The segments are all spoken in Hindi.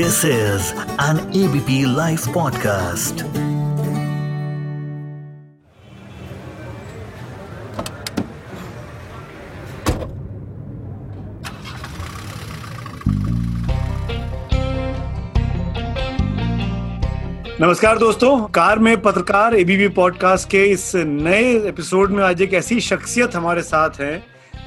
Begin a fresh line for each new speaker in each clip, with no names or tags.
This is an ABP Life podcast.
नमस्कार दोस्तों, कार में पत्रकार एबीपी पॉडकास्ट के इस नए एपिसोड में आज एक ऐसी शख्सियत हमारे साथ है,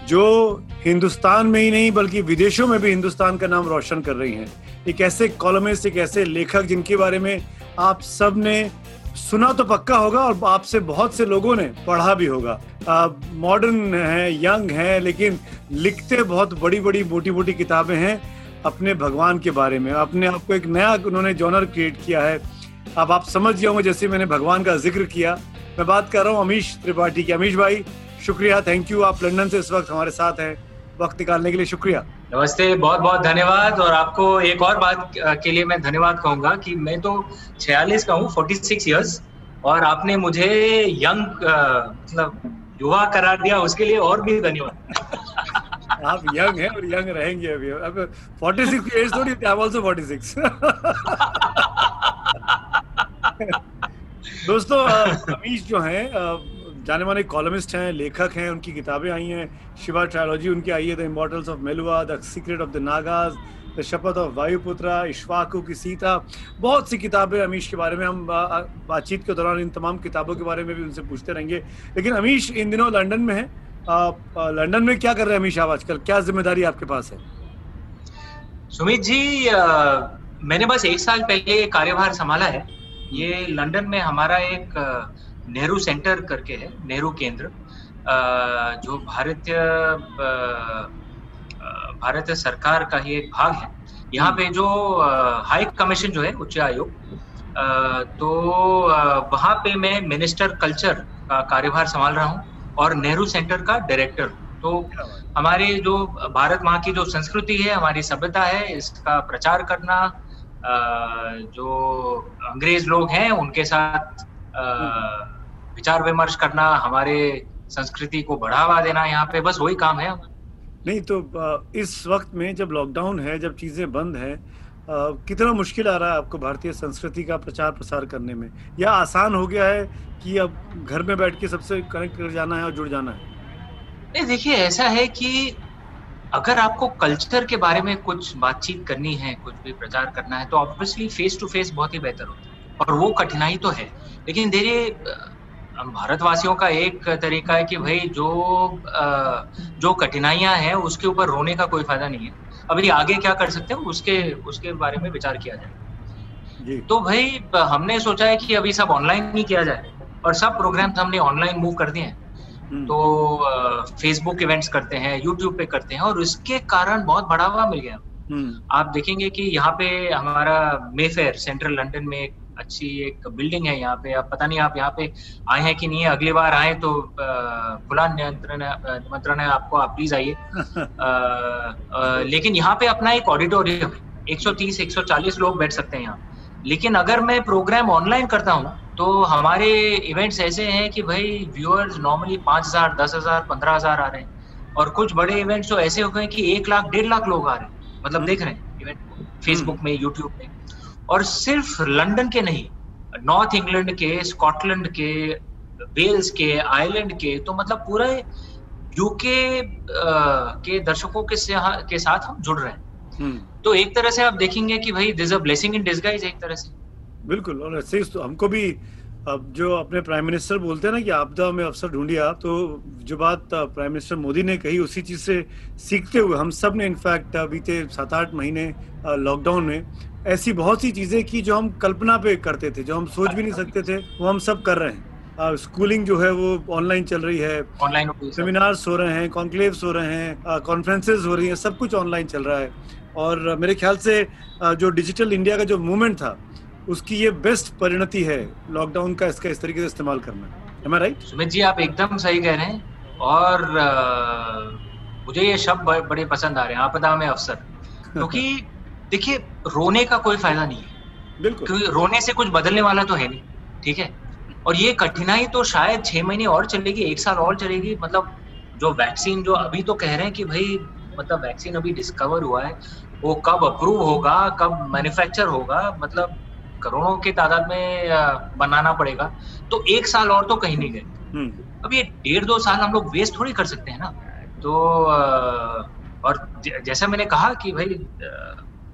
जो हिंदुस्तान में ही नहीं, बल्कि विदेशों में भी हिंदुस्तान का नाम रोशन कर रही हैं एक ऐसे कॉलमिस्ट एक ऐसे लेखक जिनके बारे में आप सबने सुना तो पक्का होगा और आपसे बहुत से लोगों ने पढ़ा भी होगा। मॉडर्न है यंग है, लेकिन लिखते बहुत बड़ी बड़ी मोटी मोटी किताबें हैं अपने भगवान के बारे में। अपने आप को एक नया उन्होंने जॉनर क्रिएट किया है। अब आप समझ गए होंगे, जैसे मैंने भगवान का ज़िक्र किया। मैं बात कर रहा हूँ अमीश त्रिपाठी की। अमीश भाई, शुक्रिया थैंक यू आप लंदन से इस वक्त हमारे साथ हैं। वक्त निकालने के लिए शुक्रिया।
नमस्ते, बहुत बहुत धन्यवाद। और आपको एक और बात के लिए मैं धन्यवाद कहूँगा कि मैं तो छियालीस का हूँ फोर्टी सिक्स ईयर्स और आपने मुझे यंग मतलब युवा करार दिया, उसके लिए और भी धन्यवाद।
आप यंग हैं और यंग रहेंगे अभी। अब 46 सिक्स एज थोड़ी आई आल्सो 46 दोस्तों अमीश जो हैं जाने माने कॉलमिस्ट हैं लेखक हैं उनकी किताबें आई हैं। शिवा ट्रायोलॉजी उनकी आई है the immortals of Meluha the secret of the Nagas the शपथ ऑफ़ वायुपुत्रा इश्वाकू की सीता बहुत सी किताबें अमीश के बारे में हम बातचीत के दौरान इन तमाम किताबों के बारे में भी उनसे पूछते रहेंगे। लेकिन अमीश इन दिनों लंदन में है। लंदन में क्या कर रहे हैं अमीश आप आजकल? क्या ज़िम्मेदारी आपके पास है?
सुमित जी आ, मैंने बस एक साल पहले कार्यभार संभाला है। ये लंदन में हमारा एक नेहरू सेंटर करके है, नेहरू केंद्र। जो भारतीय भारतीय सरकार का ही एक भाग है। यहाँ पे जो हाई कमीशन जो है, उच्च आयोग तो वहाँ पे मैं मिनिस्टर कल्चर का कार्यभार संभाल रहा हूँ और नेहरू सेंटर का डायरेक्टर तो हमारे जो भारत माँ की जो संस्कृति है, हमारी सभ्यता है, इसका प्रचार करना जो अंग्रेज़ लोग हैं, उनके साथ विचार विमर्श करना हमारे संस्कृति को बढ़ावा देना यहाँ पे बस वही काम है
नहीं तो इस वक्त में जब लॉकडाउन है जब चीज़ें बंद है कितना मुश्किल आ रहा है आपको भारतीय संस्कृति का प्रचार प्रसार करने में? या आसान हो गया है कि अब घर में बैठ के सबसे कनेक्ट कर जाना है और जुड़ जाना है?
नहीं देखिए ऐसा है कि अगर आपको कल्चर के बारे में कुछ बातचीत करनी है कुछ भी प्रचार करना है तो ऑब्वियसली फेस टू फेस बहुत ही बेहतर होता है। और वो कठिनाई तो है। लेकिन धीरे भारतवासियों का एक तरीका है कि भाई जो जो कठिनाइयाँ हैं उसके ऊपर रोने का कोई फ़ायदा नहीं है। अभी आगे क्या कर सकते हैं उसके उसके बारे में विचार किया जाए। तो भाई हमने सोचा है कि अभी सब ऑनलाइन ही किया जाए और सब प्रोग्राम्स हमने ऑनलाइन मूव कर दिए हैं। हम्म। तो फेसबुक इवेंट्स करते हैं यूट्यूब पे करते हैं और इसके कारण बहुत बढ़ावा मिल गया। हम्म। आप देखेंगे कि यहाँ पे हमारा मेफेयर सेंट्रल लंदन में एक अच्छी एक बिल्डिंग है यहाँ पे। अब पता नहीं आप यहाँ पे आए हैं कि नहीं है? अगली बार आए तो खुला नियंत्रण निमंत्रण है आपको आप प्लीज़ आइए। लेकिन यहाँ पे अपना एक ऑडिटोरियम है। 130 140 लोग बैठ सकते हैं यहाँ। लेकिन अगर मैं प्रोग्राम ऑनलाइन करता हूँ तो हमारे इवेंट्स ऐसे हैं कि भाई व्यूअर्स नॉर्मली पाँच हज़ार दस हज़ार पंद्रह हज़ार आ रहे हैं। और कुछ बड़े इवेंट्स तो ऐसे हो गए कि एक लाख डेढ़ लाख लोग आ रहे हैं। मतलब देख रहे हैं इवेंट को। फेसबुक में यूट्यूब में। और सिर्फ़ लंदन के नहीं नॉर्थ इंग्लैंड के स्कॉटलैंड के वेल्स के आयरलैंड के तो मतलब पूरे यूके के दर्शकों के के साथ हम जुड़ रहे हैं हम्म। तो एक तरह से आप देखेंगे कि भाई this a blessing in disguise एक तरह से
बिल्कुल और ऐसे तो हमको भी अब जो अपने प्राइम मिनिस्टर बोलते हैं ना कि आपदा में अवसर ढूंढिए आप तो जो बात प्राइम मिनिस्टर मोदी ने कही उसी चीज़ से सीखते हुए हम सबने इनफैक्ट बीते सात आठ महीने लॉकडाउन में ऐसी बहुत सी चीज़ें की जो हम कल्पना पे करते थे जो हम सोच भी नहीं सकते थे वो हम सब कर रहे हैं। स्कूलिंग जो है वो ऑनलाइन चल रही है।
ऑनलाइन
सेमिनार्स हो। रहे हैं कॉन्क्लेव्स हो रहे हैं कॉन्फ्रेंसेज हो रही हैं सब कुछ ऑनलाइन चल रहा है। और मेरे ख्याल से जो डिजिटल इंडिया का जो मूवमेंट था उसकी ये बेस्ट परिणति है लॉकडाउन का इसका इस तरीके से इस्तेमाल करना। राइट
सुमित जी आप एकदम सही कह रहे हैं। और आ, मुझे ये शब्द बड़े पसंद आ रहे हैं आपदा में अवसर। क्योंकि देखिए रोने का कोई फ़ायदा नहीं है। बिल्कुल। क्योंकि रोने से कुछ बदलने वाला तो है नहीं ठीक है? और ये कठिनाई तो शायद छह महीने और चलेगी एक साल और चलेगी। मतलब जो वैक्सीन जो अभी तो कह रहे हैं कि भाई मतलब वैक्सीन अभी डिस्कवर हुआ है वो कब अप्रूव होगा कब मैन्युफैक्चर होगा मतलब करोड़ों की तादाद में बनाना पड़ेगा। तो एक साल और तो कहीं नहीं गए। हम्म। अब ये डेढ़ दो साल हम लोग वेस्ट थोड़ी कर सकते हैं ना? तो और जैसा मैंने कहा कि भाई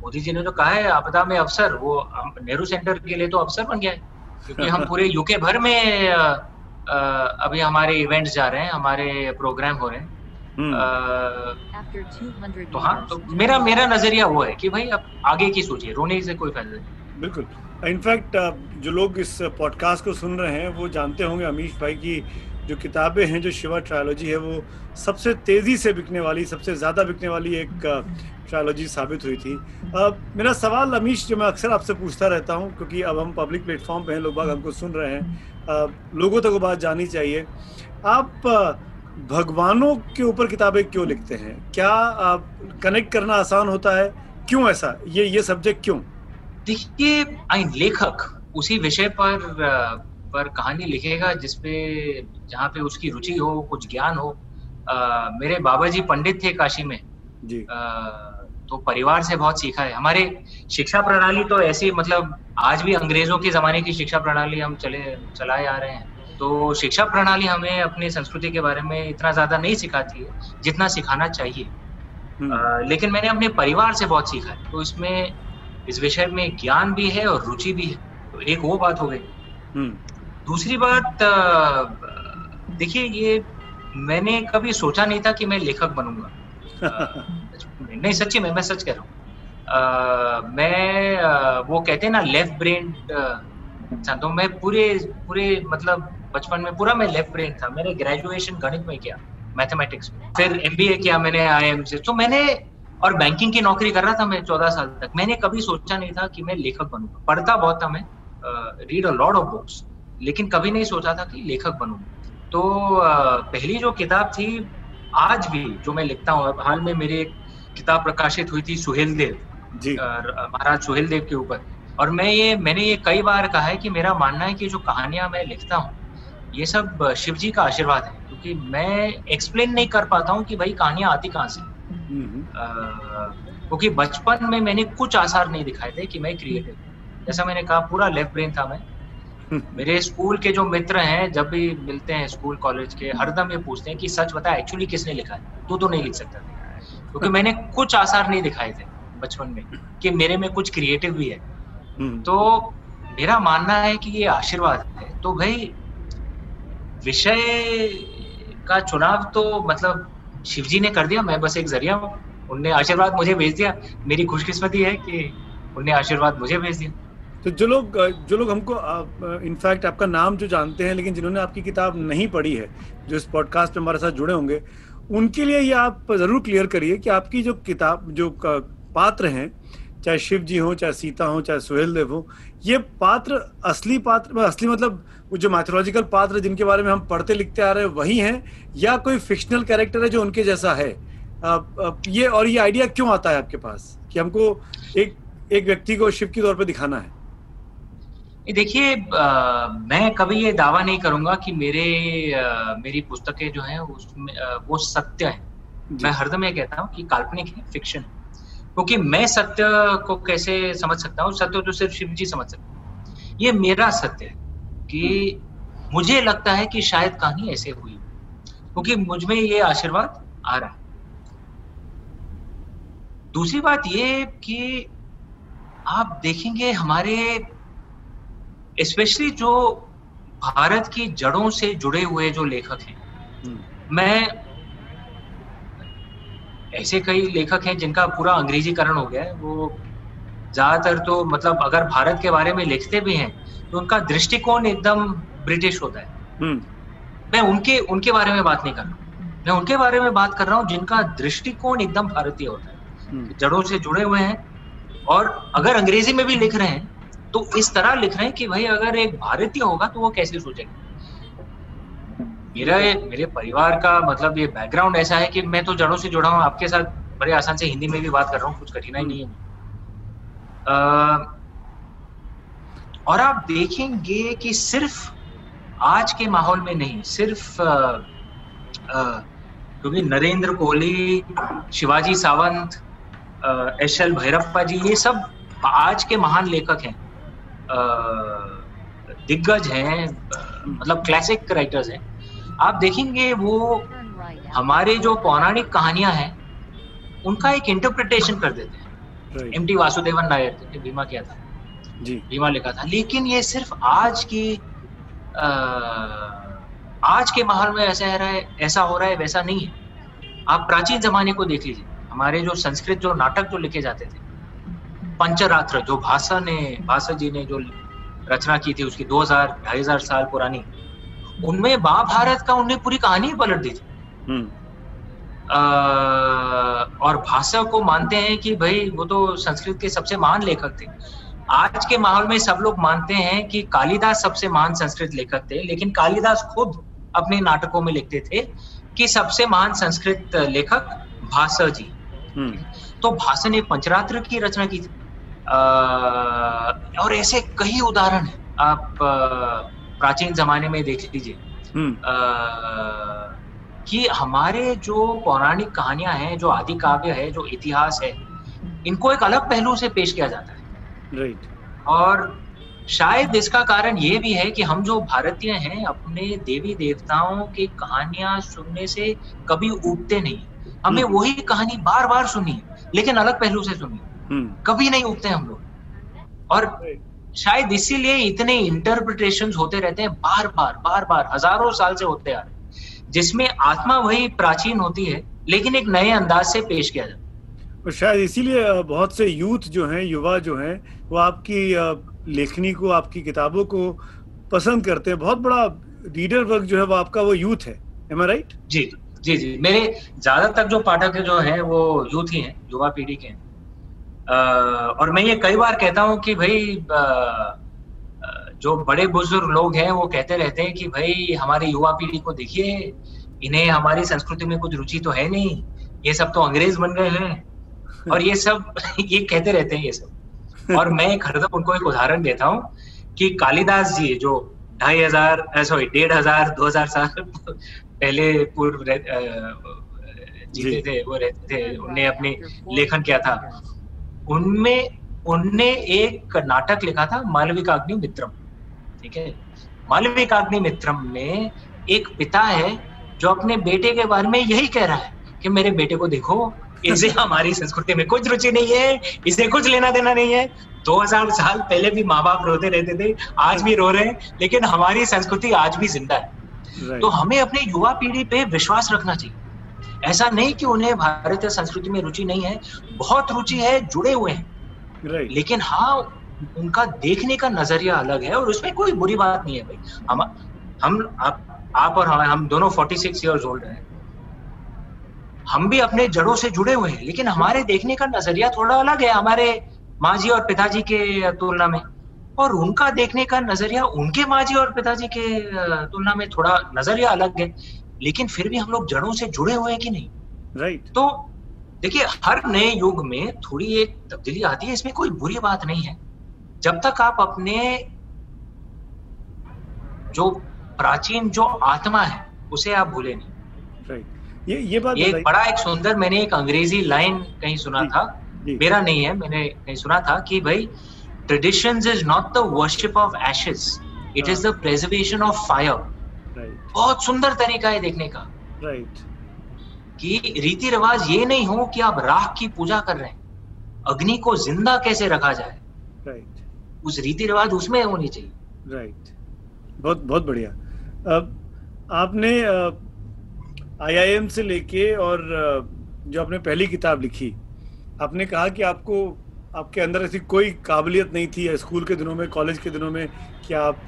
मोदी जी ने जो कहा है आपदा में अवसर वो नेहरू सेंटर के लिए तो अवसर बन गया है क्योंकि हम पूरे यूके भर में अभी हमारे इवेंट्स जा रहे हैं हमारे प्रोग्राम हो रहे हैं। हम्म। तो हाँ तो मेरा मेरा नज़रिया वो है कि भाई अब आगे की सोचिए रोने से कोई फ़ायदा नहीं।
बिल्कुल। इनफैक्ट जो लोग इस पॉडकास्ट को सुन रहे हैं वो जानते होंगे अमीश भाई की जो किताबें हैं जो शिवा ट्रायोलॉजी है वो सबसे तेज़ी से बिकने वाली सबसे ज़्यादा बिकने वाली एक ट्रायोलॉजी साबित हुई थी। uh, मेरा सवाल अमीश जो मैं अक्सर आपसे पूछता रहता हूँ क्योंकि अब हम पब्लिक प्लेटफॉर्म पे हैं लोग बाग हमको सुन रहे हैं uh, लोगों तक वो बात जानी चाहिए। आप भगवानों के ऊपर किताबें क्यों लिखते हैं? क्या आप कनेक्ट करना आसान होता है? क्यों ऐसा? ये ये सब्जेक्ट क्यों?
देखिए लेखक उसी विषय पर पर कहानी लिखेगा जिसपे जहाँ पे उसकी रुचि हो कुछ ज्ञान हो। आ, मेरे बाबा जी पंडित थे काशी में। जी। आ, तो परिवार से बहुत सीखा है। हमारे शिक्षा प्रणाली तो ऐसी मतलब आज भी अंग्रेज़ों के जमाने की शिक्षा प्रणाली हम चले चलाए आ रहे हैं। तो शिक्षा प्रणाली हमें अपनी संस्कृति के बारे में इतना ज़्यादा नहीं सिखाती है जितना सिखाना चाहिए। आ, हम्म। लेकिन मैंने अपने परिवार से बहुत सीखा है। तो इसमें इस विषय में ज्ञान भी है और रुचि भी है। तो एक वो बात हो गई। हम्म। दूसरी बात देखिए ये मैंने कभी सोचा नहीं था कि मैं लेखक बनूँगा। नहीं सच्ची में मैं सच कह रहा हूँ। मैं आ, वो कहते हैं ना लेफ़्ट ब्रेन तो मैं पूरे पूरे मतलब बचपन में पूरा मैं लेफ़्ट ब्रेन था। मैंने ग्रेजुएशन गणित में किया मैथमेटिक्स में। फिर एमबीए किया मैंने आई से तो मैंने और बैंकिंग की नौकरी कर रहा था मैं चौदह साल तक। मैंने कभी सोचा नहीं था कि मैं लेखक बनूँगा। पढ़ता बहुत था मैं read a lot of books लेकिन कभी नहीं सोचा था कि लेखक बनूं तो पहली जो किताब थी आज भी जो मैं लिखता हूँ हाल में मेरी एक किताब प्रकाशित हुई थी सुहेल देव महाराज सुहेल देव के ऊपर। और मैं ये मैंने ये कई बार कहा है कि मेरा मानना है कि जो कहानियाँ मैं लिखता हूँ ये सब शिव जी का आशीर्वाद है क्योंकि मैं एक्सप्लेन नहीं कर पाता हूँ कि भाई कहानियाँ आती कहाँ से। क्योंकि बचपन में मैंने कुछ आसार नहीं दिखाए थे कि मैं क्रिएटिव जैसा मैंने कहा पूरा लेफ़्ट ब्रेन था मैं। मेरे स्कूल के जो मित्र हैं जब भी मिलते हैं स्कूल कॉलेज के हरदम ये पूछते हैं कि सच बता एक्चुअली किसने लिखा है? तू तो नहीं लिख सकता। क्योंकि मैंने कुछ आसार नहीं दिखाए थे बचपन में कि मेरे में कुछ क्रिएटिव भी है। हम्म। तो मेरा मानना है कि ये आशीर्वाद है। तो भाई विषय का चुनाव तो मतलब शिवजी ने कर दिया मैं बस एक ज़रिया हूँ। उनने आशीर्वाद मुझे भेज दिया। मेरी खुशकिस्मती है कि उनने आशीर्वाद मुझे भेज दिया।
तो जो लोग जो लोग हमको इनफैक्ट आपका नाम जो जानते हैं लेकिन जिन्होंने आपकी किताब नहीं पढ़ी है जो इस पॉडकास्ट में हमारे साथ जुड़े होंगे उनके लिए ये आप ज़रूर क्लियर करिए कि आपकी जो किताब, जो पात्र हैं, चाहे शिव जी हो, चाहे सीता हो, चाहे सुहेल देव हो, ये पात्र, असली पात्र असली मतलब जो मैथोलॉजिकल पात्र जिनके बारे में हम पढ़ते लिखते आ रहे हैं, वही हैं, या कोई फिक्शनल कैरेक्टर है जो उनके जैसा है? ये और ये आइडिया क्यों आता है आपके पास? कि हमको एक एक व्यक्ति को शिव के तौर पर दिखाना है।
देखिए मैं कभी ये दावा नहीं करूँगा कि मेरे आ, मेरी पुस्तकें जो हैं उसमें वो सत्य है। मैं हरदम ये कहता हूँ कि काल्पनिक है फिक्शन है। क्योंकि मैं सत्य को कैसे समझ सकता हूँ? सत्य तो सिर्फ़ शिव जी समझ सकते हैं। ये मेरा सत्य है कि मुझे लगता है कि शायद कहानी ऐसे हुई क्योंकि मुझमें ये आशीर्वाद आ रहा है। दूसरी बात ये कि आप देखेंगे हमारे स्पेशली जो भारत की जड़ों से जुड़े हुए जो लेखक हैं हम्म। मैं ऐसे कई लेखक हैं जिनका पूरा अंग्रेजीकरण हो गया है वो ज़्यादातर तो मतलब अगर भारत के बारे में लिखते भी हैं तो उनका दृष्टिकोण एकदम ब्रिटिश होता है हम्म। मैं उनके उनके बारे में बात नहीं कर रहा मैं उनके बारे में बात कर रहा हूँ जिनका दृष्टिकोण एकदम भारतीय होता है हम्म। जड़ों से जुड़े हुए हैं और अगर अंग्रेज़ी में भी लिख रहे हैं तो इस तरह लिख रहे हैं कि भाई अगर एक भारतीय होगा तो वो कैसे सोचेगा? मेरा मेरे परिवार का मतलब ये बैकग्राउंड ऐसा है कि मैं तो जड़ों से जुड़ा हूँ आपके साथ बड़े आसान से हिंदी में भी बात कर रहा हूँ कुछ कठिनाई नहीं है। आ, और आप देखेंगे कि सिर्फ़ आज के माहौल में नहीं सिर्फ़ क्योंकि नरेंद्र कोहली शिवाजी सावंत एस एल भैरप्पा जी ये सब आज के महान लेखक हैं। दिग्गज हैं मतलब क्लासिक राइटर्स हैं। आप देखेंगे वो हमारे जो पौराणिक कहानियाँ हैं उनका एक इंटरप्रिटेशन कर देते हैं। एम टी वासुदेवन नायर ने बीमा किया था। जी। बीमा लिखा था। लेकिन ये सिर्फ़ आज की आ, आज के माहौल में ऐसा रहा है ऐसा हो रहा है वैसा नहीं है। आप प्राचीन जमाने को देख लीजिए। हमारे जो संस्कृत जो नाटक जो लिखे जाते थे पंचरात्र जो भाषा ने भाषा जी ने जो रचना की थी उसकी 2000 ढाई हज़ार साल पुरानी उनमें महाभारत का उनने पूरी कहानी पलट दी थी हम्म। और भाषा को मानते हैं कि भाई वो तो संस्कृत के सबसे महान लेखक थे आज के माहौल में सब लोग मानते हैं कि कालिदास सबसे महान संस्कृत लेखक थे लेकिन कालिदास खुद अपने नाटकों में लिखते थे कि सबसे महान संस्कृत लेखक भाषा जी हम्म। तो भाषा ने पंचरात्र की रचना की थी और ऐसे कई उदाहरण है आप प्राचीन जमाने में देख लीजिए हम्म। कि हमारे जो पौराणिक कहानियाँ हैं जो आदि काव्य है जो इतिहास है इनको एक अलग पहलू से पेश किया जाता है राइट और शायद इसका कारण ये भी है कि हम जो भारतीय हैं अपने देवी देवताओं की कहानियाँ सुनने से कभी उगते नहीं हमने हम्म। वही कहानी बार बार सुनी लेकिन अलग पहलू से सुनी। कभी नहीं उगते हम लोग। और शायद इसीलिए इतने इंटरप्रिटेशन होते रहते हैं बार बार बार बार हज़ारों साल से होते आ रहे जिसमें आत्मा वही प्राचीन होती है लेकिन एक नए अंदाज से पेश किया जाता
और शायद इसीलिए बहुत से यूथ जो हैं युवा जो हैं वो आपकी लेखनी को आपकी किताबों को पसंद करते हैं। बहुत बड़ा रीडर वर्क जो है वो आपका वो यूथ है। एम राइट
जी जी जी। मेरे ज़्यादातर जो पाठक जो हैं वो यूथ ही हैं युवा पीढ़ी के हैं। और मैं ये कई बार कहता हूँ कि भाई जो बड़े बुज़ुर्ग लोग हैं वो कहते रहते हैं कि भाई हमारी युवा पीढ़ी को देखिए इन्हें हमारी संस्कृति में कुछ रुचि तो है नहीं। ये सब तो अंग्रेज़ बन गए हैं। और ये सब ये कहते रहते हैं ये सब। और मैं हरदम उनको एक उदाहरण देता हूँ कि कालिदास जी जो ढाई हज़ार सॉरी डेढ़ हज़ार दो हज़ार साल पहले पूर्व जीते थे वो रहते थे उन्हें अपने लेखन किया था। उनमें उनने एक नाटक लिखा था मालविकाग्नि मित्रम ठीक है? मालविकाग्नि मित्रम में एक पिता है जो अपने बेटे के बारे में यही कह रहा है कि मेरे बेटे को देखो इसे हमारी संस्कृति में कुछ रुचि नहीं है इसे कुछ लेना देना नहीं है। 2000 साल पहले भी माँ बाप रोते रहते थे आज भी रो रहे हैं लेकिन हमारी संस्कृति आज भी ज़िंदा है। तो हमें अपने युवा पीढ़ी पे विश्वास रखना चाहिए। ऐसा नहीं कि उन्हें भारतीय संस्कृति में रुचि नहीं है बहुत रुचि है जुड़े हुए हैं। लेकिन हाँ उनका देखने का नज़रिया अलग है और उसमें कोई बुरी बात नहीं है भाई। हम हम आप, आप और हम हम दोनों फोर्टी सिक्स ईयर्स ओल्ड हैं। हम भी अपने जड़ों से जुड़े हुए हैं लेकिन हमारे देखने का नज़रिया थोड़ा अलग है हमारे माँ जी और पिताजी के तुलना में। और उनका देखने का नज़रिया उनके माँ जी और पिताजी के तुलना में थोड़ा नज़रिया अलग है। लेकिन फिर भी हम लोग जड़ों से जुड़े हुए हैं कि नहीं? Right right. तो देखिए हर नए युग में थोड़ी एक तब्दीली आती है इसमें कोई बुरी बात नहीं है। जब तक आप अपने जो प्राचीन जो आत्मा है उसे आप भूले नहीं। ये ये बात एक बड़ा एक सुंदर मैंने एक अंग्रेज़ी लाइन कहीं सुना था। मेरा नहीं है मैंने कहीं सुना था कि भाई tradition is not the worship of ashes it is the preservation of fire बहुत सुंदर तरीका है देखने का। राइट कि रीति रिवाज ये नहीं हो कि आप राख की पूजा कर रहे हैं। अग्नि को ज़िंदा कैसे रखा जाए? राइट उस रीति रिवाज उसमें होनी चाहिए।
राइट बहुत बहुत बढ़िया। अब आपने आईआईएम से लेके और जो आपने पहली किताब लिखी आपने कहा कि आपको आपके अंदर ऐसी कोई काबिलियत नहीं थी स्कूल के दिनों में कॉलेज के दिनों में कि आप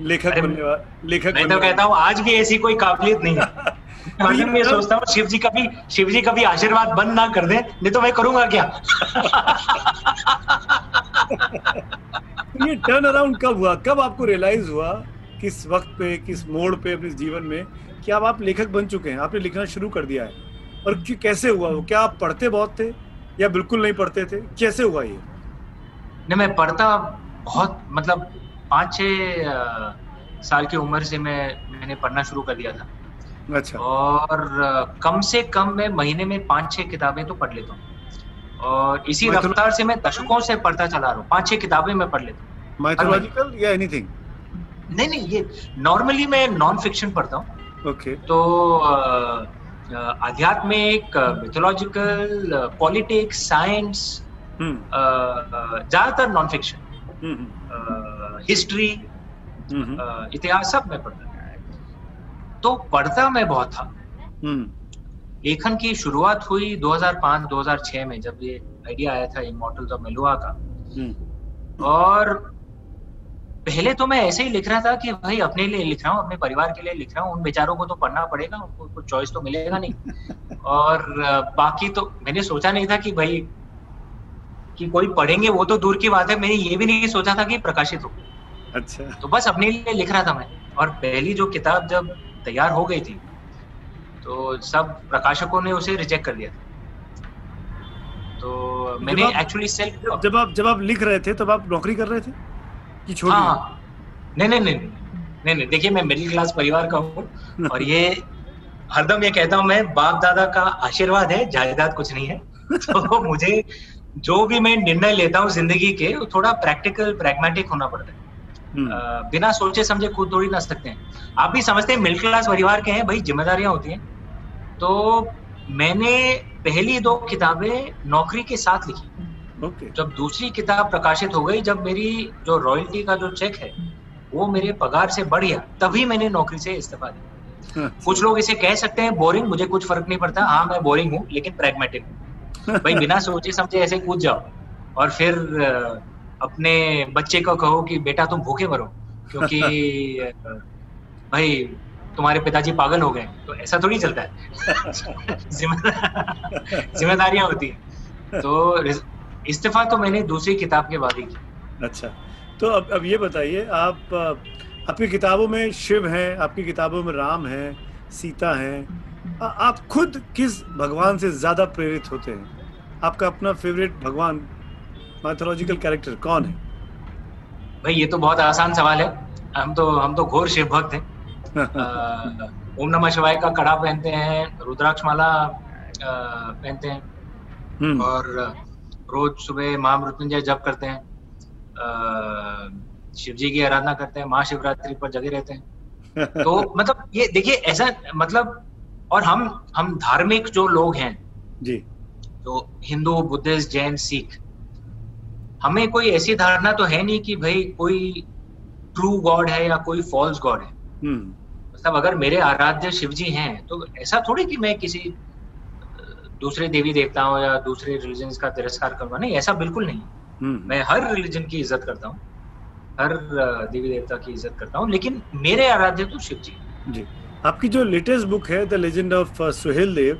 लेखक बनने वाला
लेखक मैं तो कहता हूँ आज भी ऐसी कोई काबिलियत नहीं है। मैं सोचता हूँ शिव जी कभी शिव जी कभी आशीर्वाद बंद ना कर दे नहीं तो मैं करूँगा क्या?
ये टर्न अराउंड कब हुआ? कब आपको रियलाइज़ हुआ किस वक्त पे किस मोड़ पे अपने जीवन में कि अब आप लेखक बन चुके हैं आपने लिखना शुरू कर दिया है? और कैसे हुआ वो? क्या आप पढ़ते बहुत थे या बिल्कुल नहीं पढ़ते थे? कैसे हुआ ये?
नहीं मैं पढ़ता बहुत मतलब पाँच छः साल की उम्र से मैं मैंने पढ़ना शुरू कर दिया था। अच्छा। और कम से कम मैं महीने में पाँच छह किताबें तो पढ़ लेता हूँ। और इसी रफ्तार से मैं दशकों से पढ़ता चला रहा हूँ। पाँच छह किताबें मैं पढ़ लेता हूँ।
माइथोलॉजिकल या एनीथिंग
नहीं नहीं ये नॉर्मली मैं नॉन फिक्शन पढ़ता हूँ।
ओके
तो आध्यात्मिक मिथोलॉजिकल पॉलिटिक्स साइंस
हम्म।
ज़्यादातर non fiction
hmm.
History
hmm
इतिहास सब मैं पढ़ता था। तो पढ़ता मैं बहुत था।
हम्म।
लेखन की शुरुआत हुई 2005-2006 में जब ये आइडिया आया था इमोर्टल्स ऑफ़ मेलुआ का।
हम्म।
और पहले तो मैं ऐसे ही लिख रहा था कि भाई अपने लिए लिख रहा हूँ अपने परिवार के लिए लिख रहा हूँ उन बेचारों को तो पढ़ना पड़ेगा उनको कुछ चॉइस तो मिलेगा नहीं। और बाकी तो मैंने सोचा नहीं था कि भाई कि कोई पढ़ेंगे वो तो दूर की बात है। मैंने ये भी नहीं सोचा था कि प्रकाशित हो।
अच्छा।
तो बस अपने लिए लिख रहा था मैं। और पहली जो किताब जब तैयार हो गई थी तो सब प्रकाशकों ने उसे रिजेक्ट कर दिया था। तो मैंने एक्चुअली सेल्फ
जब आप जब आप लिख रहे थे तब आप नौकरी कर रहे थे? कि छोड़
हाँ। नहीं नहीं नहीं नहीं नहीं। देखिए मैं मिडिल क्लास परिवार का हूँ और ये हरदम ये कहता हूँ मैं बाप दादा का आशीर्वाद है जायदाद कुछ नहीं है। तो मुझे जो भी मैं निर्णय लेता हूँ ज़िंदगी के वो थोड़ा प्रैक्टिकल प्रैग्मेटिक होना पड़ता है।
हम्म,
अ, बिना सोचे समझे खुद थोड़ी ना सकते हैं। आप भी समझते हैं मिडिल क्लास परिवार के हैं भाई जिम्मेदारियाँ होती हैं। तो मैंने पहली दो किताबें नौकरी के साथ लिखी।
ओके।
जब दूसरी किताब प्रकाशित हो गई जब मेरी जो रॉयल्टी का जो चेक है वो मेरे पगार से बढ़ गया तभी मैंने नौकरी से इस्तीफा दिया। कुछ लोग इसे कह सकते हैं बोरिंग मुझे कुछ फ़र्क नहीं पड़ता। हाँ मैं बोरिंग हूँ लेकिन प्रैग्मेटिक हूँ। भाई, बिना सोचे समझे ऐसे कूद जाओ। और फिर अपने बच्चे को कहो कि, बेटा, तुम भूखे मरो, क्योंकि भाई, तुम्हारे पिताजी पागल हो गए तो ऐसा थोड़ी चलता है। जिम्मेदारियाँ होती हैं। तो इस्तीफा तो मैंने दूसरी किताब के बाद ही की
अच्छा तो अब अब ये बताइए, आप, आपकी किताबों में शिव हैं, आपकी किताबों में राम हैं, सीता हैं आप खुद किस भगवान से ज़्यादा प्रेरित होते हैं? आपका अपना फेवरेट भगवान माइथोलॉजिकल कैरेक्टर कौन है?
भाई ये तो बहुत आसान सवाल है। हम तो हम तो घोर शिव भक्त हैं। ओम नमः शिवाय का कड़ा पहनते हैं रुद्राक्ष माला पहनते हैं।
हम्म,
और रोज सुबह महामृत्युंजय जप करते हैं। शिव जी की आराधना करते हैं महाशिवरात्रि पर जगे रहते हैं। तो मतलब ये देखिए ऐसा मतलब और हम हम धार्मिक जो लोग हैं
जी।
तो हिंदू बुद्धिस्ट जैन सिख। हमें कोई ऐसी धारणा तो है नहीं कि भाई कोई ट्रू गॉड है या कोई फॉल्स गॉड है।
हम्म।
मतलब अगर मेरे आराध्य शिव जी हैं तो ऐसा थोड़ी कि मैं किसी दूसरे देवी देवताओं या दूसरे रिलीजन का तिरस्कार करूँगा। नहीं ऐसा बिल्कुल नहीं।
हम्म।
मैं हर रिलीजन की इज़्ज़त करता हूँ। हर देवी देवता की इज़्ज़त करता हूँ। लेकिन मेरे आराध्य तो शिव जी
जी। आपकी जो लेटेस्ट बुक है the legend of Suhel Dev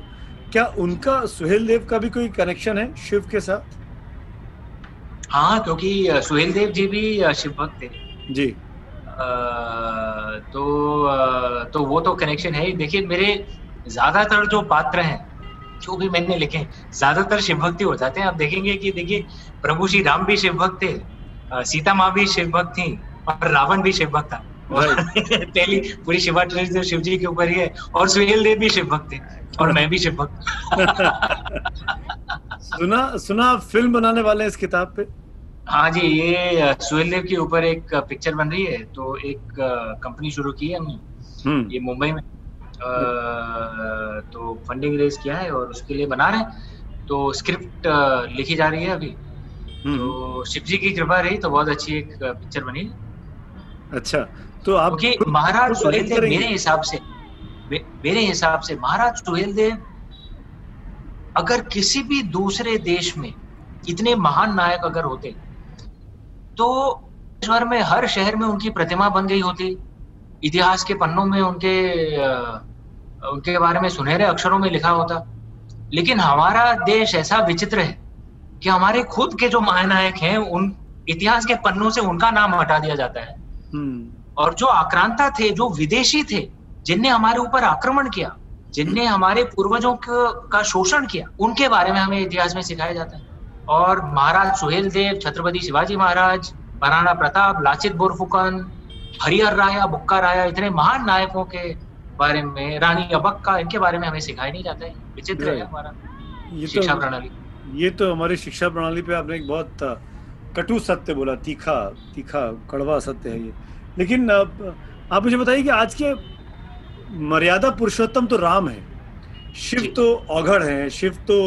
क्या उनका सुहेल देव का भी कोई कनेक्शन है शिव के साथ?
हाँ क्योंकि सुहेल देव जी भी शिव भक्त थे।
जी।
अ, तो तो वो तो कनेक्शन है देखिए मेरे ज़्यादातर जो पात्र हैं जो भी मैंने लिखे ज़्यादातर शिव भक्ति हो जाते हैं। आप देखेंगे कि देखिए प्रभु श्री राम भी शिव भक्त थे सीता माँ भी शिव भक्त थी और रावण भी शिव भक्त था। पहली पूरी शिवा ट्रेड जो शिव जी के ऊपर ही है और सुहेल देव भी शिव भक्त थे और मैं भी शिव भक्त
सुना सुना फ़िल्म बनाने वाले हैं इस किताब पे?
हाँ जी ये सुहेल देव के ऊपर एक पिक्चर बन रही है तो एक कंपनी शुरू की है हमने
हम्म।
ये मुंबई में। अ, तो फंडिंग रेज किया है और उसके लिए बना रहे हैं तो स्क्रिप्ट लिखी जा रही है अभी।
हम्म।
तो शिव जी की कृपा रही तो बहुत अच्छी एक पिक्चर बनी
अच्छा तो आप खुद-
महाराज
खुद
सुहेल देव मेरे हिसाब से मेरे हिसाब से महाराज सुहेल देव अगर किसी भी दूसरे देश में इतने महान नायक अगर होते तो देश भर में हर शहर में उनकी प्रतिमा बन गई होती। इतिहास के पन्नों में उनके उनके बारे में सुनहरे अक्षरों में लिखा होता। लेकिन हमारा देश ऐसा विचित्र है कि हमारे खुद के जो महानायक हैं उन इतिहास के पन्नों से उनका नाम हटा दिया जाता है।
हम्म।
और जो आक्रांता थे जो विदेशी थे जिनने हमारे ऊपर आक्रमण किया जिनने हमारे पूर्वजों क- शोषण किया उनके बारे में हमें इतिहास में सिखाया जाता है। और महाराज सुहेल देव छत्रपति शिवाजी महाराज महाराणा प्रताप लाचित बोरफुकन हरिहर राया बुक्का राया इतने महान नायकों के बारे में रानी अबक्का इनके बारे में हमें सिखाया नहीं जाता है। विचित्र है हमारा शिक्षा
तो
प्रणाली।
ये तो हमारी शिक्षा प्रणाली पे आपने एक बहुत कटु सत्य बोला तीखा तीखा कड़वा सत्य है ये। लेकिन आप मुझे बताइए कि आज के मर्यादा पुरुषोत्तम तो राम है। शिव तो औघड़ है शिव तो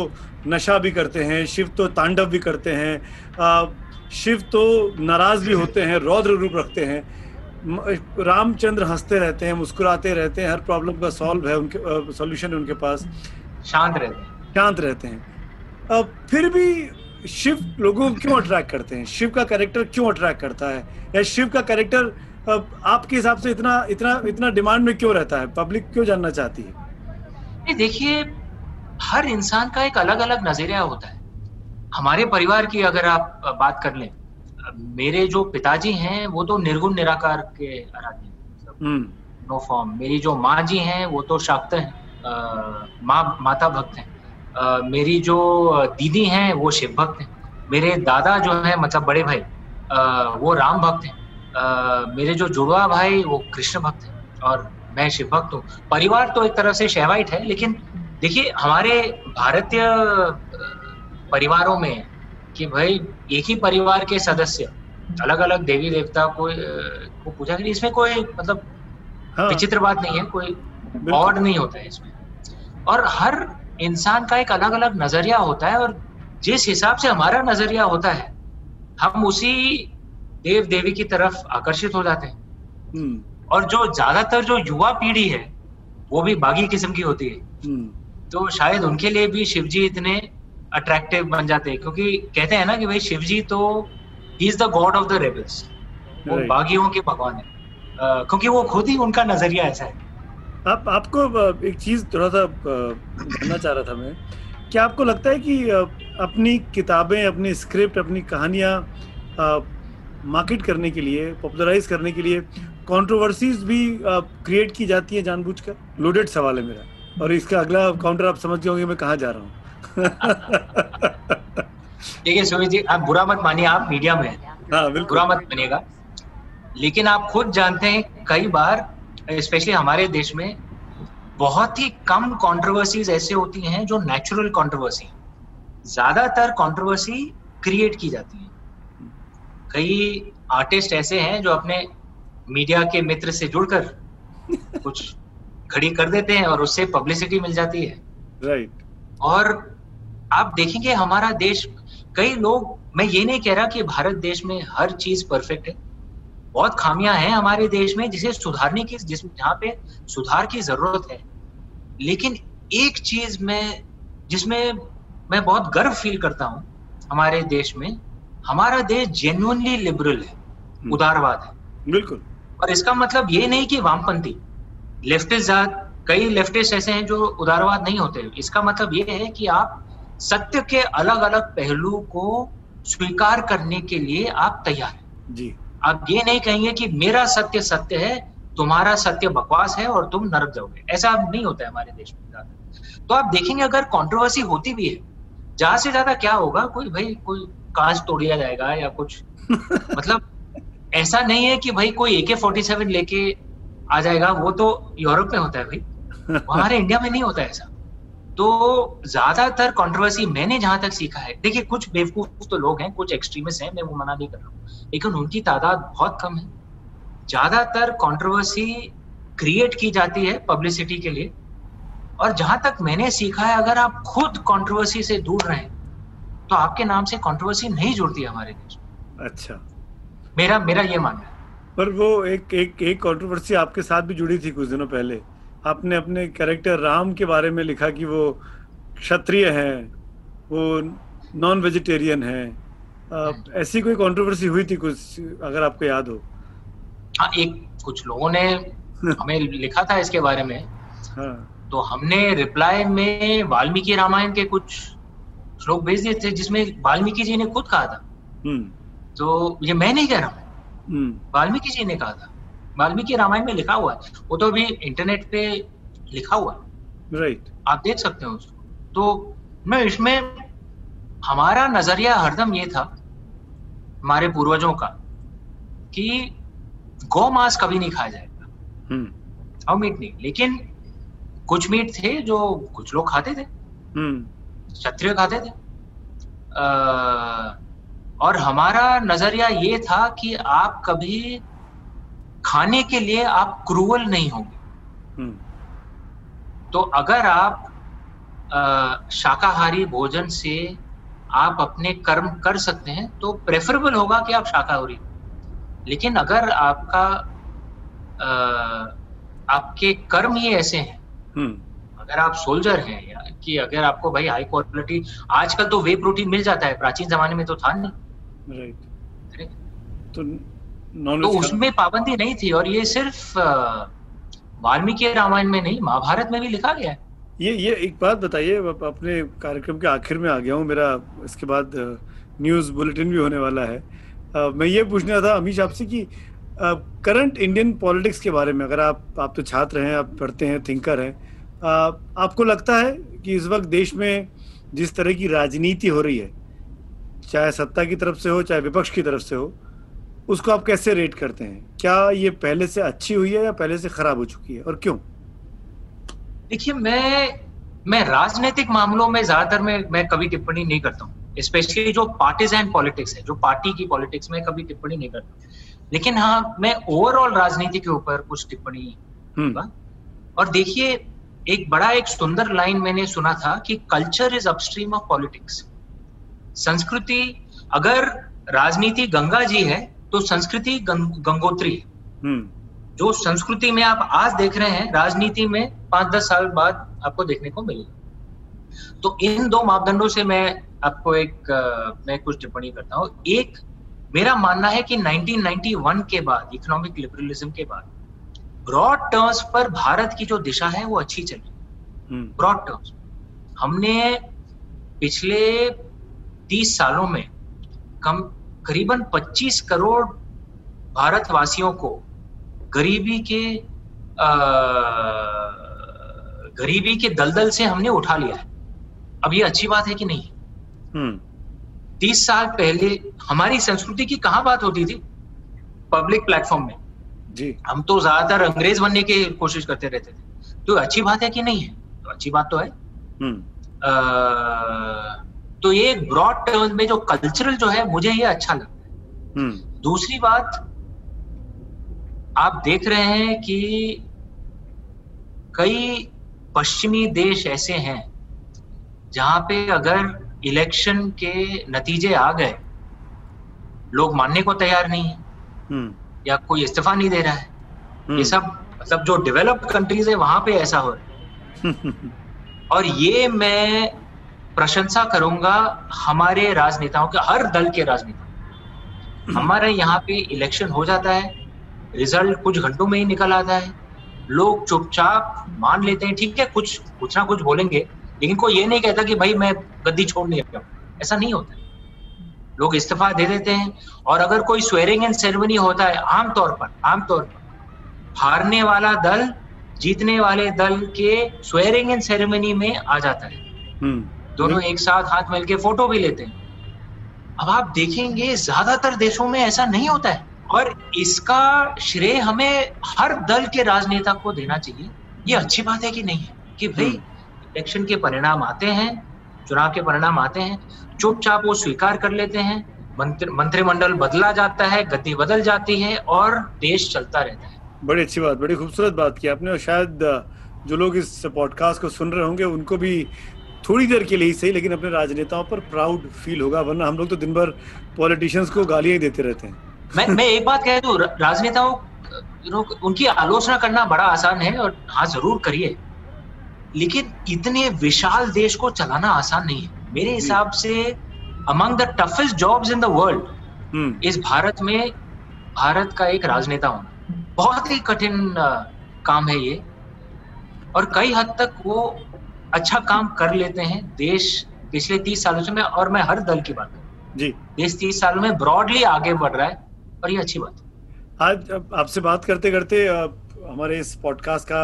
नशा भी करते हैं शिव तो तांडव भी करते हैं शिव तो नाराज़ भी होते हैं रौद्र रूप रखते हैं। रामचंद्र हँसते रहते हैं मुस्कुराते रहते हैं हर प्रॉब्लम का सॉल्व है उनके सॉल्यूशन है उनके पास।
शांत रहते हैं।
शांत रहते हैं। अब फिर भी शिव लोगों को क्यों अट्रैक्ट करते हैं? शिव का कैरेक्टर क्यों अट्रैक्ट करता है? या शिव का कैरेक्टर आपके हिसाब से इतना इतना इतना डिमांड में क्यों रहता है? पब्लिक क्यों जानना चाहती है?
देखिए हर इंसान का एक अलग अलग नज़रिया होता है। हमारे परिवार की अगर आप बात कर लें मेरे जो पिताजी हैं वो तो निर्गुण निराकार के आराध्य
हम्म।
नो फॉर्म मेरी जो माँ जी हैं वो तो शाक्त हैं। माँ माता भक्त हैं। मेरी जो दीदी हैं वो शिव भक्त हैं। मेरे दादा जो हैं मतलब बड़े भाई अ, वो राम भक्त हैं। मेरे जो जुड़वा भाई वो कृष्ण भक्त है और मैं शिव भक्त हूँ। परिवार तो एक तरह से शैवाइट है लेकिन देखिए हमारे भारतीय परिवारों में कि भाई एक ही परिवार के सदस्य अलग अलग देवी देवता को को पूजा करें इसमें कोई मतलब
हाँ।
विचित्र बात नहीं है कोई। ऑड नहीं होता है इसमें। और हर इंसान का एक अलग अलग नज़रिया होता है और जिस हिसाब से हमारा नज़रिया होता है हम उसी देव देवी की तरफ़ आकर्षित हो जाते हैं।
हम्म।
और जो ज़्यादातर जो युवा पीढ़ी है वो भी बागी किस्म की होती है।
हम्म।
तो शायद उनके लिए भी शिव जी इतने अट्रैक्टिव बन जाते हैं क्योंकि कहते हैं ना कि भाई शिव जी तो he is the god of the rebels वो बागियों के भगवान है। अ, क्योंकि वो खुद ही उनका नज़रिया ऐसा है।
आप आपको एक चीज़ थोड़ा सा जानना चाह रहा था मैं। क्या आपको लगता है कि अपनी किताबें अपनी स्क्रिप्ट अपनी कहानियाँ मार्केट करने के लिए पॉपुलराइज करने के लिए कंट्रोवर्सीज भी क्रिएट की जाती है जानबूझकर। लोडेड सवाल है मेरा। और इसका अगला काउंटर आप समझ गए होंगे मैं कहाँ जा रहा हूँ।
देखिए सुमित जी आप बुरा मत मानिए आप मीडिया में हाँ।
बिल्कुल।
बुरा मत बनेगा लेकिन आप खुद जानते हैं कई बार स्पेशली हमारे देश में बहुत ही कम कंट्रोवर्सीज ऐसे होती हैं जो नेचुरल कंट्रोवर्सी ज़्यादातर कंट्रोवर्सी क्रिएट की जाती है। कई आर्टिस्ट ऐसे हैं जो अपने मीडिया के मित्र से जुड़कर कुछ खड़ी कर देते हैं और उससे पब्लिसिटी मिल जाती है।
राइट
और आप देखेंगे हमारा देश कई लोग मैं ये नहीं कह रहा कि भारत देश में हर चीज़ परफेक्ट है। बहुत खामियाँ हैं हमारे देश में जिसे सुधारने की जिस जहाँ पे सुधार की ज़रूरत है। लेकिन एक चीज़ में जिसमें मैं बहुत गर्व फील करता हूँ हमारे देश में हमारा देश जेन्युनली लिबरल है उदारवाद है।
बिल्कुल।
और इसका मतलब ये नहीं कि वामपंथी लेफ्टिस्ट कई लेफ्टिस्ट ऐसे हैं जो उदारवाद नहीं होते। इसका मतलब ये है कि आप सत्य के अलग अलग पहलू को स्वीकार करने के लिए आप तैयार हैं।
जी।
आप ये नहीं कहेंगे कि मेरा सत्य सत्य है तुम्हारा सत्य बकवास है और तुम नरक जाओगे। ऐसा नहीं होता है हमारे देश में ज़्यादा। तो आप देखेंगे अगर कंट्रोवर्सी होती भी है ज़्यादा से ज़्यादा क्या होगा कोई भाई कोई कांच तोड़ दिया जाएगा या कुछ। मतलब ऐसा नहीं है कि भाई कोई एके फोर्टी सेवन लेके आ जाएगा, वो तो यूरोप में होता है भाई। हमारे इंडिया में नहीं होता ऐसा। तो ज़्यादातर कंट्रोवर्सी मैंने जहाँ तक सीखा है। देखिए, कुछ बेवकूफ़ तो लोग हैं, कुछ एक्सट्रीमिस्ट हैं, मैं वो मना नहीं कर रहा हूँ। लेकिन उनकी तादाद बहुत कम है। ज़्यादातर कंट्रोवर्सी क्रिएट की जाती है पब्लिसिटी के लिए। और जहाँ तक मैंने सीखा है, अगर आप खुद कंट्रोवर्सी से दूर रहें तो आपके नाम से कंट्रोवर्सी नहीं जुड़ती हमारे देश
अच्छा।
मेरा मेरा ये मानना है।
पर वो एक एक एक कंट्रोवर्सी आपके साथ भी जुड़ी थी कुछ दिनों पहले। आपने अपने कैरेक्टर राम के बारे में लिखा कि वो क्षत्रिय हैं वो नॉन वेजिटेरियन हैं ऐसी कोई कंट्रोवर्सी हुई थी कुछ अगर आपको याद हो?
हाँ एक कुछ लोगों ने हमें लिखा था इसके बारे में।
हाँ।
तो हमने रिप्लाई में वाल्मीकि रामायण के कुछ श्लोक भेज दिए थे जिसमें वाल्मीकि जी ने खुद कहा था।
हम्म।
तो ये मैं नहीं कह रहा हूँ।
हम्म।
वाल्मीकि जी ने कहा था। वाल्मीकि रामायण में लिखा हुआ है। वो तो अभी इंटरनेट पे लिखा हुआ है।
राइट
आप देख सकते हो उसको। तो मैं इसमें हमारा नज़रिया हरदम ये था हमारे पूर्वजों का कि गौ मांस कभी नहीं खाया जाएगा।
हम्म।
और मीट नहीं। लेकिन कुछ मीट थे जो कुछ लोग खाते थे।
हम्म।
क्षत्रिय खाते थे आ, और हमारा नज़रिया ये था कि आप कभी खाने के लिए आप क्रूअल नहीं होंगे हम्म। तो अगर आप शाकाहारी भोजन से आप अपने कर्म कर सकते हैं तो प्रेफरेबल होगा कि आप शाकाहारी लेकिन अगर आपका आ, आपके कर्म ही ऐसे हैं हम्म। अगर आप सोल्जर हैं या कि अगर आपको भाई हाई क्वालिटी आजकल तो वे प्रोटीन मिल जाता है प्राचीन जमाने में तो था नहीं। राइट तो तो उसमें पाबंदी नहीं थी और ये सिर्फ़ वाल्मीकि रामायण में नहीं महाभारत में भी लिखा गया है।
ये ये एक बात बताइए अपने कार्यक्रम के आखिर में आ गया हूँ मेरा इसके बाद न्यूज़ बुलेटिन भी होने वाला है। आ, मैं ये पूछना था अमीश आपसे कि करंट इंडियन पॉलिटिक्स के बारे में अगर आप आप तो छात्र हैं आप पढ़ते हैं थिंकर हैं आपको लगता है कि इस वक्त देश में जिस तरह की राजनीति हो रही है चाहे सत्ता की तरफ़ से हो चाहे विपक्ष की तरफ़ से हो उसको आप कैसे रेट करते हैं? क्या ये पहले से अच्छी हुई है या पहले से खराब हो चुकी है और क्यों?
देखिए मैं मैं राजनीतिक मामलों में ज़्यादातर में मैं कभी टिप्पणी नहीं करता हूँ। स्पेशली जो पार्टीजन पॉलिटिक्स है जो पार्टी की पॉलिटिक्स में कभी टिप्पणी नहीं करता लेकिन हाँ मैं ओवरऑल राजनीति के ऊपर कुछ टिप्पणी हम्म। और देखिए एक बड़ा एक सुंदर लाइन मैंने सुना था कि culture is upstream of politics संस्कृति अगर राजनीति गंगा जी है तो संस्कृति गंग, गंगोत्री है। हम्म। जो संस्कृति में आप आज देख रहे हैं राजनीति में पाँच दस साल बाद आपको देखने को मिलेगा। तो इन दो मापदंडों से मैं आपको एक मैं कुछ टिप्पणी करता हूँ। एक मेरा मानना है कि 1991 के बाद इकोनॉमिक लिबरलिज्म के बाद ब्रॉड टर्म्स पर भारत की जो दिशा है वो अच्छी चली। ब्रॉड हम्म। टर्म्स हमने पिछले तीस सालों में कम करीबन 25 करोड़ भारतवासियों को गरीबी के आ, गरीबी के दलदल से हमने उठा लिया है। अब ये अच्छी बात है कि नहीं? हम्म। तीस साल पहले हमारी संस्कृति की कहा बात होती थी? पब्लिक प्लेटफॉर्म में। जी हम तो ज़्यादातर अंग्रेज़ बनने की कोशिश करते रहते थे तो अच्छी बात है कि नहीं है तो अच्छी बात तो है हम्म। तो ये ब्रॉड टर्म में जो कल्चरल जो है मुझे ये अच्छा लगता है हम्म। दूसरी बात आप देख रहे हैं कि कई पश्चिमी देश ऐसे हैं जहाँ पे अगर इलेक्शन के नतीजे आ गए लोग मानने को तैयार नहीं है हम्म। या कोई इस्तीफा नहीं दे रहा है? ये हम्म। सब मतलब जो डेवलप्ड कंट्रीज़ है वहाँ पे ऐसा हो रहा है। और ये मैं प्रशंसा करूँगा हमारे राजनेताओं के हर दल के राजनेता। हमारे यहाँ पे इलेक्शन हो जाता है रिज़ल्ट कुछ घंटों में ही निकल आता है। लोग चुपचाप मान लेते हैं ठीक है कुछ कुछ ना कुछ बोलेंगे लेकिन कोई ये नहीं कहता कि भाई मैं गद्दी छोड़ नहीं ऐसा नहीं होता लोग इस्तीफा दे देते हैं। और अगर कोई स्वेरिंग एंड सेरेमनी होता है आमतौर पर आमतौर पर हारने वाला दल जीतने वाले दल के स्वेरिंग एंड सेरेमनी में आ जाता है। हम्म। दोनों एक साथ हाथ मिलके फ़ोटो भी लेते हैं। अब आप देखेंगे ज़्यादातर देशों में ऐसा नहीं होता है। और इसका श्रेय हमें हर दल के राजनेता को देना चाहिए। ये अच्छी बात है कि नहीं है? कि भाई इलेक्शन हम्म। के परिणाम आते हैं चुनाव के परिणाम आते हैं। चुपचाप वो स्वीकार कर लेते हैं। मंत्र मंत्रिमंडल बदला जाता है गति बदल जाती है और देश चलता रहता है।
बड़ी अच्छी बात बड़ी खूबसूरत बात की आपने और शायद जो लोग इस पॉडकास्ट को सुन रहे होंगे उनको भी थोड़ी देर के लिए ही सही लेकिन अपने राजनेताओं पर प्राउड फील होगा वरना हम लोग तो दिन भर पॉलिटिशियंस को गालियाँ ही देते रहते हैं।
मैं मैं एक बात कह दू राजनेताओं उनकी आलोचना करना बड़ा आसान है और हाँ ज़रूर करिए। लेकिन इतने विशाल देश को चलाना आसान नहीं है। मेरे हिसाब से among the toughest jobs in the world इस भारत में भारत का एक राजनेता होना बहुत ही कठिन काम है ये। और कई हद तक वो अच्छा काम कर लेते हैं। देश पिछले तीस सालों से मैं और मैं हर दल की बात जी। देश तीस सालों में ब्रॉडली आगे बढ़ रहा है और ये अच्छी बात
आज आपसे बात करते करते हमारे इस पॉडकास्ट का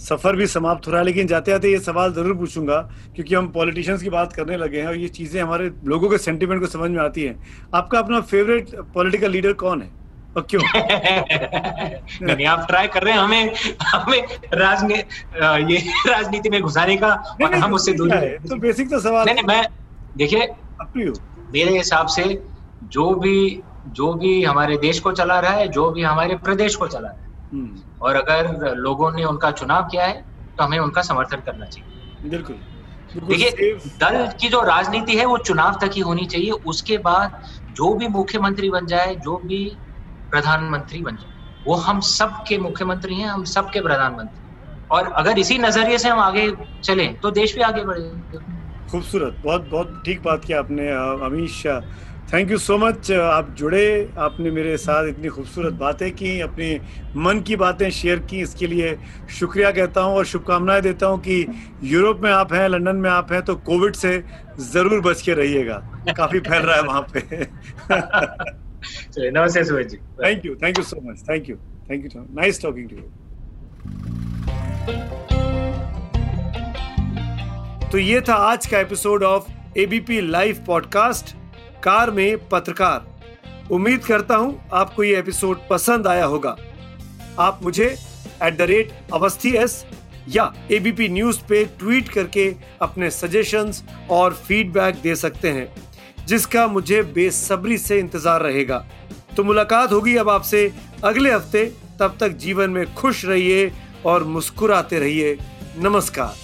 सफ़र भी समाप्त हो रहा है लेकिन जाते जाते ये सवाल ज़रूर पूछूँगा क्योंकि हम पॉलिटिशियंस की बात करने लगे हैं और ये चीज़ें हमारे लोगों के सेंटिमेंट को समझ में आती हैं। आपका अपना फेवरेट पॉलिटिकल लीडर कौन है? और क्यों?
नहीं आप ट्राई कर रहे हैं हमें हमें राजनी ये राजनीति में घुसाने का और हम उससे दूर
तो बेसिक तो सवाल
नहीं, नहीं मैं देखिए मेरे हिसाब से जो भी जो भी हमारे देश को चला रहा है जो भी हमारे प्रदेश को चला रहा है हम्म। और अगर लोगों ने उनका चुनाव किया है तो हमें उनका समर्थन करना चाहिए।
बिल्कुल।
देखिए दल की जो राजनीति है वो चुनाव तक ही होनी चाहिए। उसके बाद जो भी मुख्यमंत्री बन जाए जो भी प्रधानमंत्री बन जाए वो हम सब के मुख्यमंत्री हैं हम सब के प्रधानमंत्री और अगर इसी नज़रिए से हम आगे चलें तो देश भी आगे बढ़ेगा।
खूबसूरत। बहुत बहुत ठीक बात किया आपने Amish thank you so much आप जुड़े आपने मेरे साथ इतनी खूबसूरत बातें की अपने मन की बातें शेयर की। इसके लिए शुक्रिया कहता हूँ और शुभकामनाएँ देता हूँ कि यूरोप में आप हैं लंदन में आप हैं तो कोविड से ज़रूर बच के रहिएगा। काफ़ी फैल रहा है वहाँ पे।
नमस्ते Suraj ji.
Thank you thank you so much thank you thank you nice talking to you तो ये था आज का episode of ABP live podcast car में पत्रकार। उम्मीद करता हूँ आपको ये एपिसोड पसंद आया होगा। आप मुझे at the rate Awasthi S या एबीपी न्यूज़ पे ट्वीट करके अपने सजेशंस और फीडबैक दे सकते हैं, जिसका मुझे बेसब्री से इंतज़ार रहेगा। तो मुलाकात होगी अब आपसे अगले हफ़्ते। तब तक जीवन में खुश रहिए और मुस्कुराते रहिए। नमस्कार।